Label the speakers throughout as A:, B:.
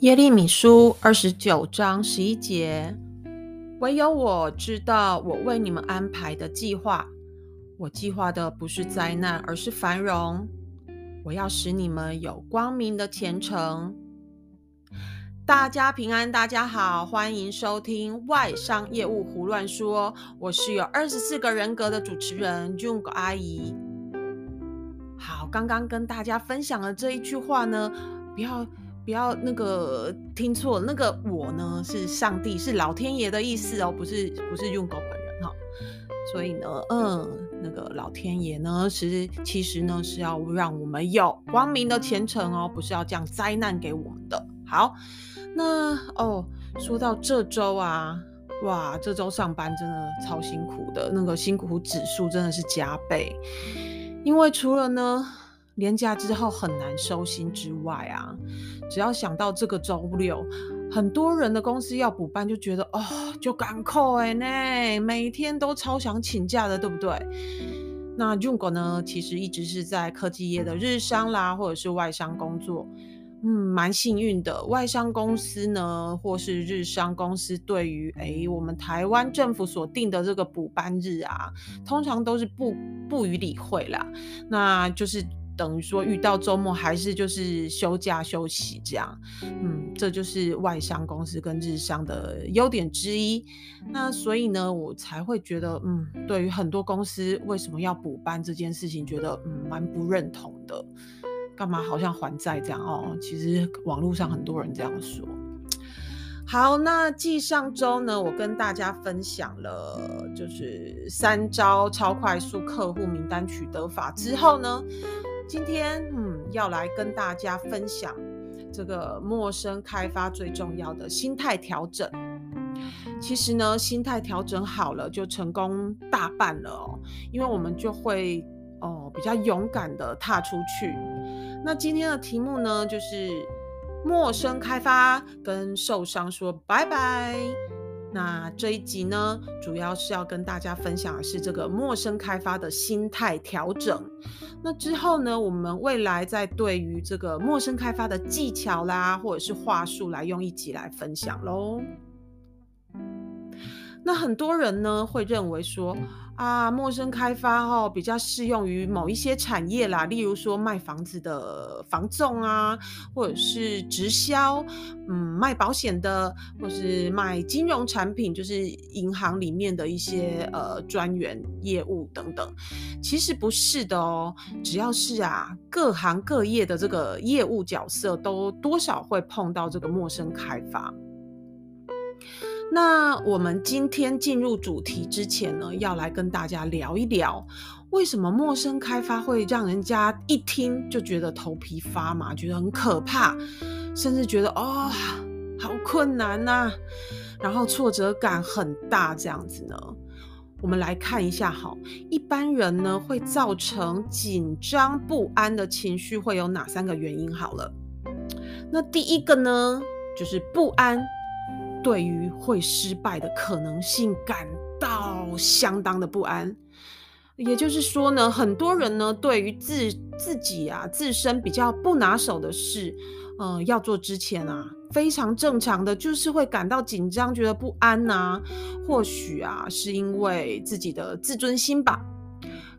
A: 耶利米书二十九章十一节，唯有我知道我为你们安排的计划。我计划的不是灾难，而是繁荣。我要使你们有光明的前程。大家平安，大家好，欢迎收听外商业务胡乱说。我是有二十四个人格的主持人 June 阿姨。好，刚刚跟大家分享了这一句话呢，不要。不要那个听错，那个我呢是上帝，是老天爷的意思哦，不是不是用狗本人哈。所以呢，嗯，那个老天爷呢，是其实呢是要让我们有光明的前程哦，不是要降灾难给我们的。好，那哦，说到这周啊，哇，这周上班真的超辛苦的，那个辛苦指数真的是加倍，因为除了呢。连假之后很难收心之外啊，只要想到这个周六，很多人的公司要补班，就觉得哦，就赶快呢，每天都超想请假的，对不对？那 Junko 呢，其实一直是在科技业的日商啦，或者是外商工作，嗯，蛮幸运的。外商公司呢，或是日商公司，对于诶我们台湾政府所定的这个补班日啊，通常都是不不予理会啦，那就是。等于说遇到周末还是就是休假休息这样，嗯，这就是外商公司跟日商的优点之一。那所以呢，我才会觉得，嗯，对于很多公司为什么要补班这件事情，觉得嗯蛮不认同的。干嘛好像还债这样哦？其实网络上很多人这样说。好，那继上周呢，我跟大家分享了就是三招超快速客户名单取得法之后呢。今天，嗯，要来跟大家分享这个陌生开发最重要的心态调整。其实呢，心态调整好了，就成功大半了哦，因为我们就会哦比较勇敢的踏出去。那今天的题目呢，就是陌生开发跟受伤说拜拜。那这一集呢，主要是要跟大家分享的是这个陌生开发的心态调整。那之后呢，我们未来再对于这个陌生开发的技巧啦，或者是话术来用一集来分享喽。那很多人呢会认为说，啊，陌生开发哦，比较适用于某一些产业啦，例如说卖房子的房仲啊，或者是直销，嗯，卖保险的，或是卖金融产品，就是银行里面的一些呃专员业务等等。其实不是的哦，只要是啊各行各业的这个业务角色，都多少会碰到这个陌生开发。那我们今天进入主题之前呢，要来跟大家聊一聊，为什么陌生开发会让人家一听就觉得头皮发麻，觉得很可怕，甚至觉得哦，好困难呐，然后挫折感很大这样子呢？我们来看一下哈，一般人呢会造成紧张不安的情绪会有哪三个原因？好了，那第一个呢就是不安。对于会失败的可能性感到相当的不安，也就是说呢，很多人呢对于自自己啊自身比较不拿手的事，呃，要做之前啊，非常正常的就是会感到紧张，觉得不安呐、或许啊，是因为自己的自尊心吧，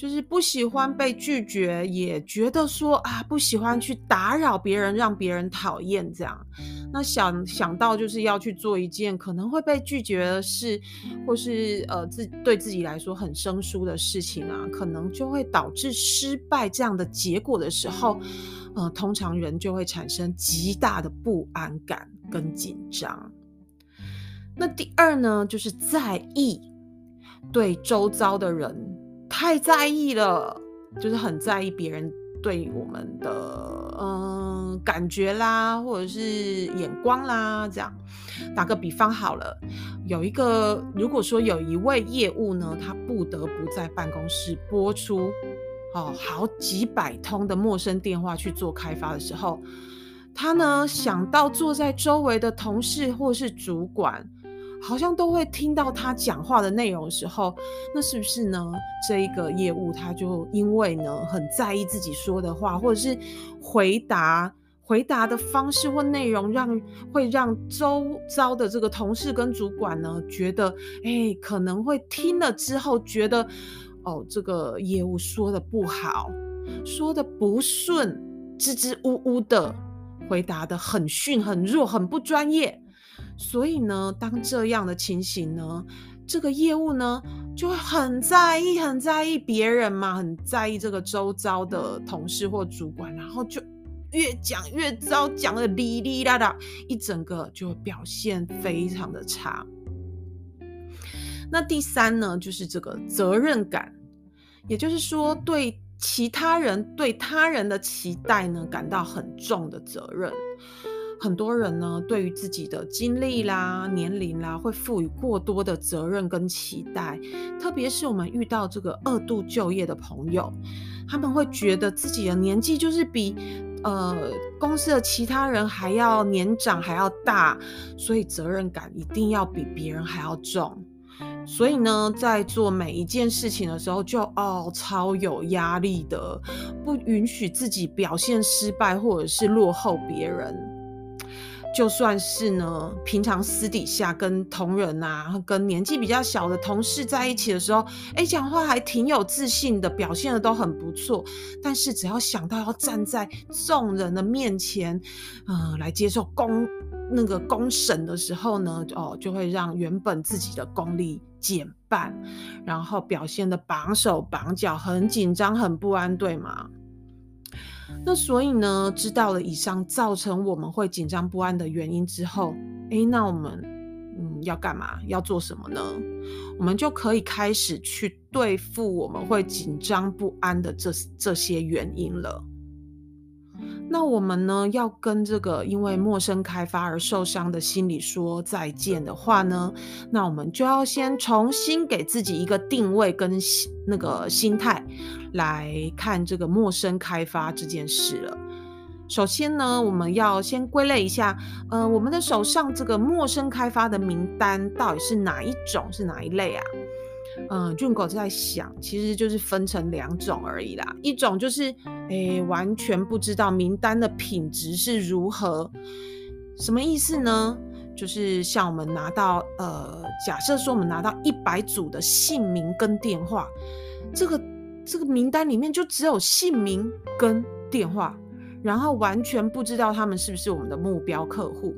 A: 就是不喜欢被拒绝，也觉得说啊，不喜欢去打扰别人，让别人讨厌这样。那想想到就是要去做一件可能会被拒绝的事，或是呃自对自己来说很生疏的事情啊，可能就会导致失败这样的结果的时候，呃，通常人就会产生极大的不安感跟紧张。那第二呢，就是在意，对周遭的人太在意了，就是很在意别人对我们的嗯。感觉啦，或者是眼光啦，这样打个比方好了，有一个如果说有一位业务呢，他不得不在办公室拨出哦好几百通的陌生电话去做开发的时候，他呢想到坐在周围的同事或是主管，好像都会听到他讲话的内容的时候，那是不是呢？这一个业务他就因为呢很在意自己说的话，或者是回答。回答的方式或内容让会让周遭的这个同事跟主管呢觉得，哎，可能会听了之后觉得，哦，这个业务说的不好，说的不顺，支支吾吾的，回答的很逊、很弱、很不专业。所以呢，当这样的情形呢，这个业务呢就会很在意、很在意别人嘛，很在意这个周遭的同事或主管，然后就。越讲越糟，讲的哩哩啦啦，一整个就表现非常的差。那第三呢，就是这个责任感，也就是说，对其他人、对他人的期待呢，感到很重的责任。很多人呢，对于自己的经历啦、年龄啦，会赋予过多的责任跟期待。特别是我们遇到这个二度就业的朋友，他们会觉得自己的年纪就是比。呃，公司的其他人还要年长，还要大，所以责任感一定要比别人还要重。所以呢，在做每一件事情的时候就，哦超有压力的，不允许自己表现失败或者是落后别人。就算是呢，平常私底下跟同仁啊，跟年纪比较小的同事在一起的时候，哎，讲话还挺有自信的，表现的都很不错。但是只要想到要站在众人的面前，呃，来接受公那个公审的时候呢，哦，就会让原本自己的功力减半，然后表现的绑手绑脚，很紧张，很不安，对吗？那所以呢，知道了以上造成我们会紧张不安的原因之后，诶，那我们嗯要干嘛？要做什么呢？我们就可以开始去对付我们会紧张不安的这这些原因了。那我们呢，要跟这个因为陌生开发而受伤的心理说再见的话呢，那我们就要先重新给自己一个定位跟那个心态来看这个陌生开发这件事了。首先呢，我们要先归类一下，呃，我们的手上这个陌生开发的名单到底是哪一种，是哪一类啊？嗯，Junko 在想，其实就是分成两种而已啦。一种就是，诶，完全不知道名单的品质是如何，什么意思呢？就是像我们拿到，呃，假设说我们拿到一百组的姓名跟电话，这个这个名单里面就只有姓名跟电话，然后完全不知道他们是不是我们的目标客户。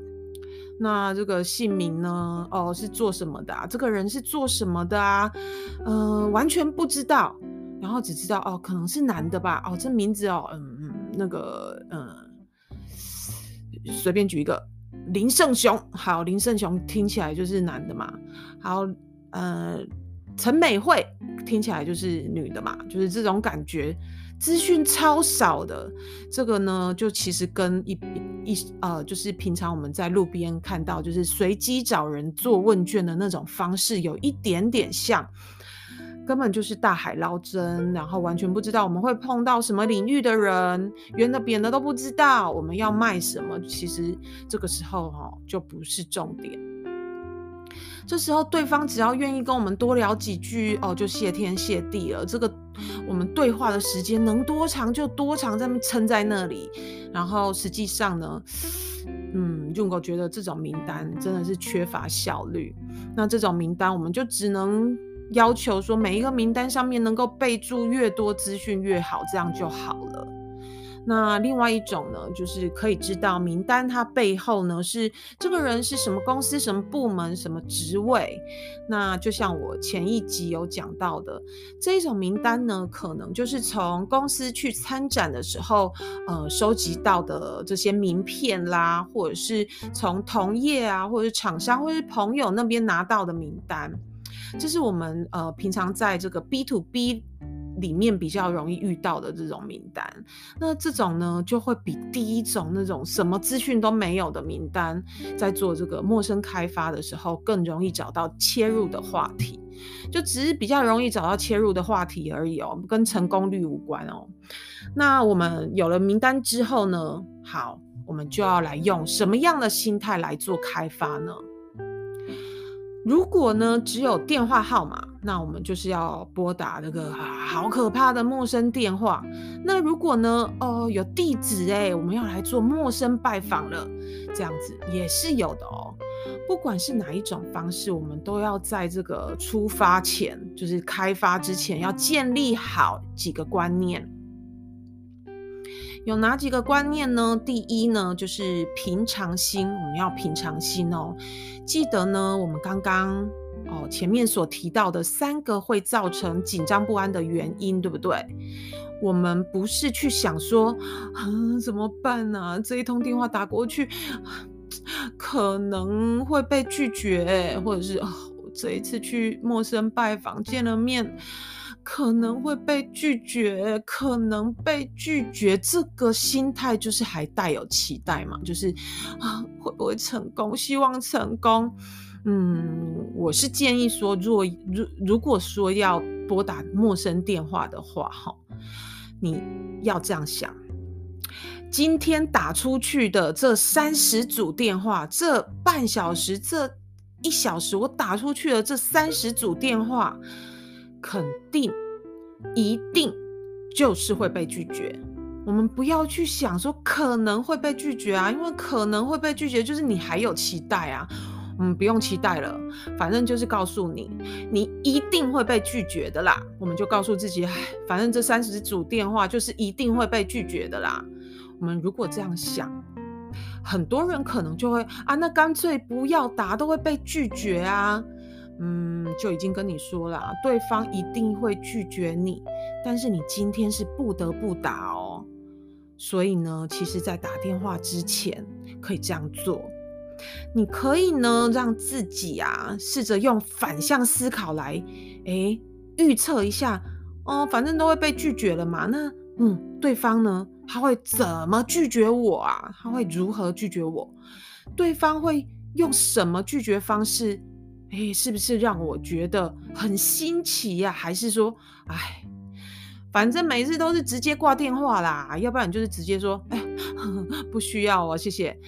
A: 那这个姓名呢？哦，是做什么的啊？这个人是做什么的啊？嗯、完全不知道，然后只知道哦，可能是男的吧？哦，这名字哦，嗯，那个嗯，随便举一个林胜雄，好，林胜雄听起来就是男的嘛。好，呃，陈美惠听起来就是女的嘛，就是这种感觉。资讯超少的，这个呢，就其实跟一一呃，就是平常我们在路边看到，就是随机找人做问卷的那种方式，有一点点像，根本就是大海捞针，然后完全不知道我们会碰到什么领域的人，圆的扁的都不知道，我们要卖什么，其实这个时候哈、哦、就不是重点。这时候，对方只要愿意跟我们多聊几句，哦，就谢天谢地了。这个我们对话的时间能多长就多长，在那撑在那里。然后实际上呢，嗯用狗觉得这种名单真的是缺乏效率。那这种名单，我们就只能要求说，每一个名单上面能够备注越多资讯越好，这样就好了。那另外一种呢，就是可以知道名单它背后呢是这个人是什么公司、什么部门、什么职位。那就像我前一集有讲到的，这一种名单呢，可能就是从公司去参展的时候，呃，收集到的这些名片啦，或者是从同业啊，或者是厂商或者是朋友那边拿到的名单。这是我们呃平常在这个 B to B。里面比较容易遇到的这种名单，那这种呢就会比第一种那种什么资讯都没有的名单，在做这个陌生开发的时候更容易找到切入的话题，就只是比较容易找到切入的话题而已哦，跟成功率无关哦。那我们有了名单之后呢，好，我们就要来用什么样的心态来做开发呢？如果呢只有电话号码。那我们就是要拨打那个好可怕的陌生电话。那如果呢，哦，有地址哎，我们要来做陌生拜访了，这样子也是有的哦。不管是哪一种方式，我们都要在这个出发前，就是开发之前，要建立好几个观念。有哪几个观念呢？第一呢，就是平常心，我们要平常心哦。记得呢，我们刚刚哦前面所提到的三个会造成紧张不安的原因，对不对？我们不是去想说，啊，怎么办呢？这一通电话打过去，可能会被拒绝，或者是哦，这一次去陌生拜访见了面。可能会被拒绝，可能被拒绝，这个心态就是还带有期待嘛，就是啊，会不会成功？希望成功。嗯，我是建议说，若如如果说要拨打陌生电话的话，哈，你要这样想：今天打出去的这三十组电话，这半小时，这一小时，我打出去的这三十组电话。肯定，一定就是会被拒绝。我们不要去想说可能会被拒绝啊，因为可能会被拒绝，就是你还有期待啊。嗯，不用期待了，反正就是告诉你，你一定会被拒绝的啦。我们就告诉自己，唉，反正这三十组电话就是一定会被拒绝的啦。我们如果这样想，很多人可能就会啊，那干脆不要打，都会被拒绝啊。嗯，就已经跟你说了，对方一定会拒绝你，但是你今天是不得不打哦。所以呢，其实，在打电话之前，可以这样做。你可以呢，让自己啊，试着用反向思考来，诶，预测一下哦，反正都会被拒绝了嘛。那，嗯，对方呢，他会怎么拒绝我啊？他会如何拒绝我？对方会用什么拒绝方式？诶，是不是让我觉得很新奇呀？还是说，哎，反正每次都是直接挂电话啦，要不然就是直接说，哎，不需要哦，谢谢。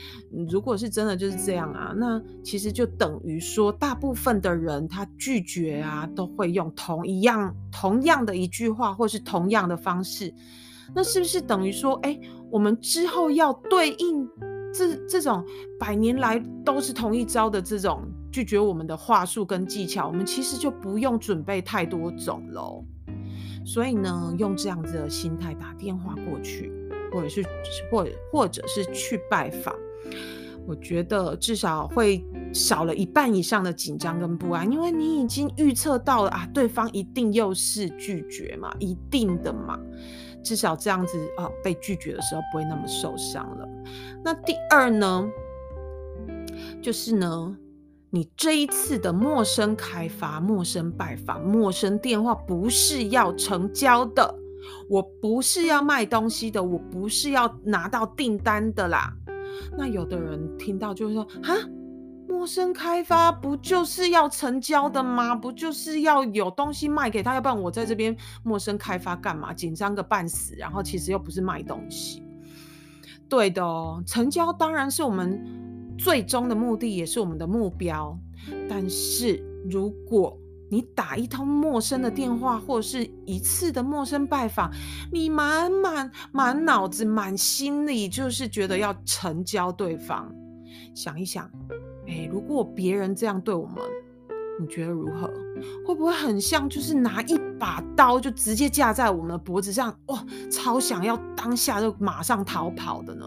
A: 如果是真的就是这样啊，那其实就等于说，大部分的人他拒绝啊，都会用同一样、同样的一句话，或是同样的方式。那是不是等于说，哎，我们之后要对应这这种百年来都是同一招的这种？拒绝我们的话术跟技巧，我们其实就不用准备太多种喽。所以呢，用这样子的心态打电话过去，或者是或或者是去拜访，我觉得至少会少了一半以上的紧张跟不安，因为你已经预测到了啊，对方一定又是拒绝嘛，一定的嘛。至少这样子啊，被拒绝的时候不会那么受伤了。那第二呢，就是呢。你这一次的陌生开发、陌生拜访、陌生电话，不是要成交的，我不是要卖东西的，我不是要拿到订单的啦。那有的人听到就会说：哈，陌生开发不就是要成交的吗？不就是要有东西卖给他？要不然我在这边陌生开发干嘛？紧张个半死，然后其实又不是卖东西。对的哦，成交当然是我们。最终的目的也是我们的目标，但是如果你打一通陌生的电话，或是一次的陌生拜访，你满满满脑子满心里就是觉得要成交对方，想一想，诶，如果别人这样对我们，你觉得如何？会不会很像就是拿一把刀就直接架在我们的脖子上？哇，超想要当下就马上逃跑的呢？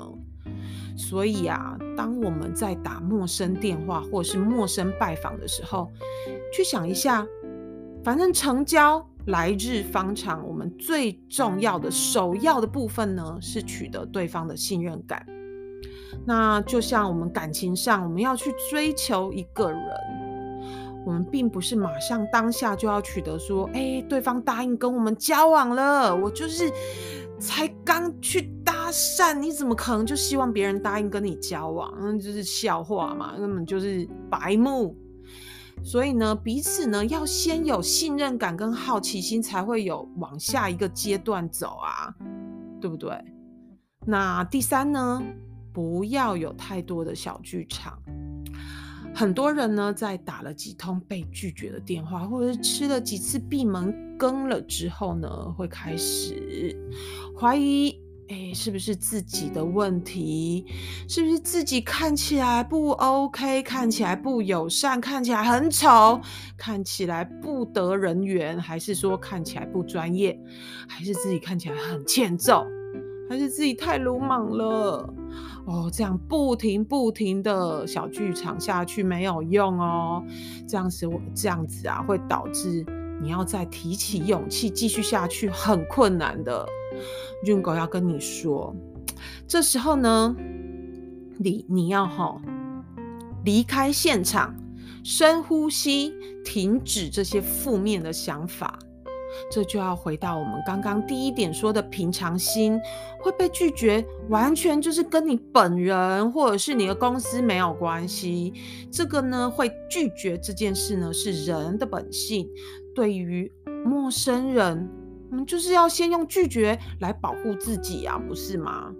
A: 所以啊，当我们在打陌生电话或是陌生拜访的时候，去想一下，反正成交来日方长，我们最重要的首要的部分呢，是取得对方的信任感。那就像我们感情上，我们要去追求一个人，我们并不是马上当下就要取得说，哎，对方答应跟我们交往了，我就是才刚去。搭讪，你怎么可能就希望别人答应跟你交往？那就是笑话嘛，根本就是白目。所以呢，彼此呢要先有信任感跟好奇心，才会有往下一个阶段走啊，对不对？那第三呢，不要有太多的小剧场。很多人呢，在打了几通被拒绝的电话，或者是吃了几次闭门羹了之后呢，会开始怀疑，哎，是不是自己的问题？是不是自己看起来不 OK？看起来不友善？看起来很丑？看起来不得人缘？还是说看起来不专业？还是自己看起来很欠揍？还是自己太鲁莽了？哦，这样不停不停的小剧场下去没有用哦，这样子我这样子啊，会导致你要再提起勇气继续下去很困难的。Junko 要跟你说，这时候呢，你你要哈离开现场，深呼吸，停止这些负面的想法。这就要回到我们刚刚第一点说的平常心，会被拒绝，完全就是跟你本人或者是你的公司没有关系。这个呢，会拒绝这件事呢，是人的本性。对于陌生人，我们就是要先用拒绝来保护自己啊，不是吗？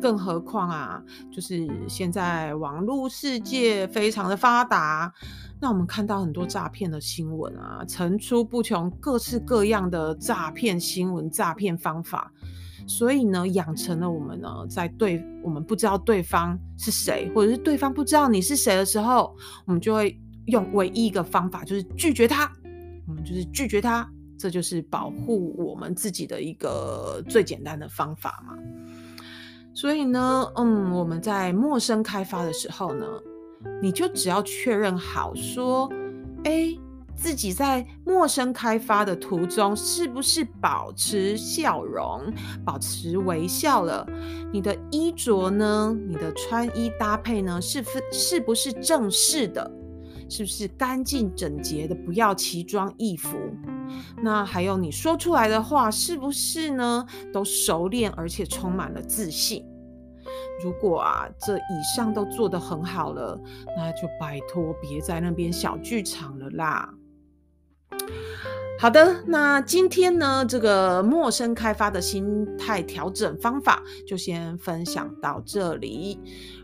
A: 更何况啊，就是现在网络世界非常的发达。那我们看到很多诈骗的新闻啊，层出不穷，各式各样的诈骗新闻、诈骗方法，所以呢，养成了我们呢，在对我们不知道对方是谁，或者是对方不知道你是谁的时候，我们就会用唯一一个方法，就是拒绝他。我们就是拒绝他，这就是保护我们自己的一个最简单的方法嘛。所以呢，嗯，我们在陌生开发的时候呢。你就只要确认好说，诶，自己在陌生开发的途中是不是保持笑容、保持微笑了？你的衣着呢？你的穿衣搭配呢？是不是不是正式的？是不是干净整洁的？不要奇装异服。那还有你说出来的话是不是呢？都熟练而且充满了自信。如果啊，这以上都做得很好了，那就拜托别在那边小剧场了啦。好的，那今天呢，这个陌生开发的心态调整方法就先分享到这里。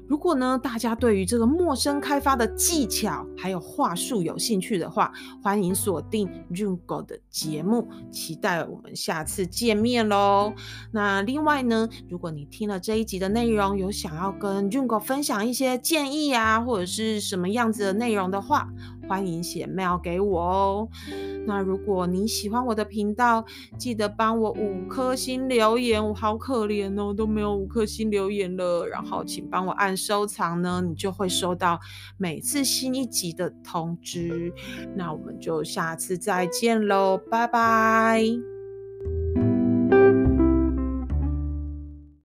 A: 如果呢，大家对于这个陌生开发的技巧还有话术有兴趣的话，欢迎锁定 Junko 的节目，期待我们下次见面喽。那另外呢，如果你听了这一集的内容，有想要跟 Junko 分享一些建议啊，或者是什么样子的内容的话，欢迎写 mail 给我哦。那如果你喜欢我的频道，记得帮我五颗星留言，我好可怜哦，都没有五颗星留言了。然后请帮我按收藏呢，你就会收到每次新一集的通知。那我们就下次再见喽，拜拜。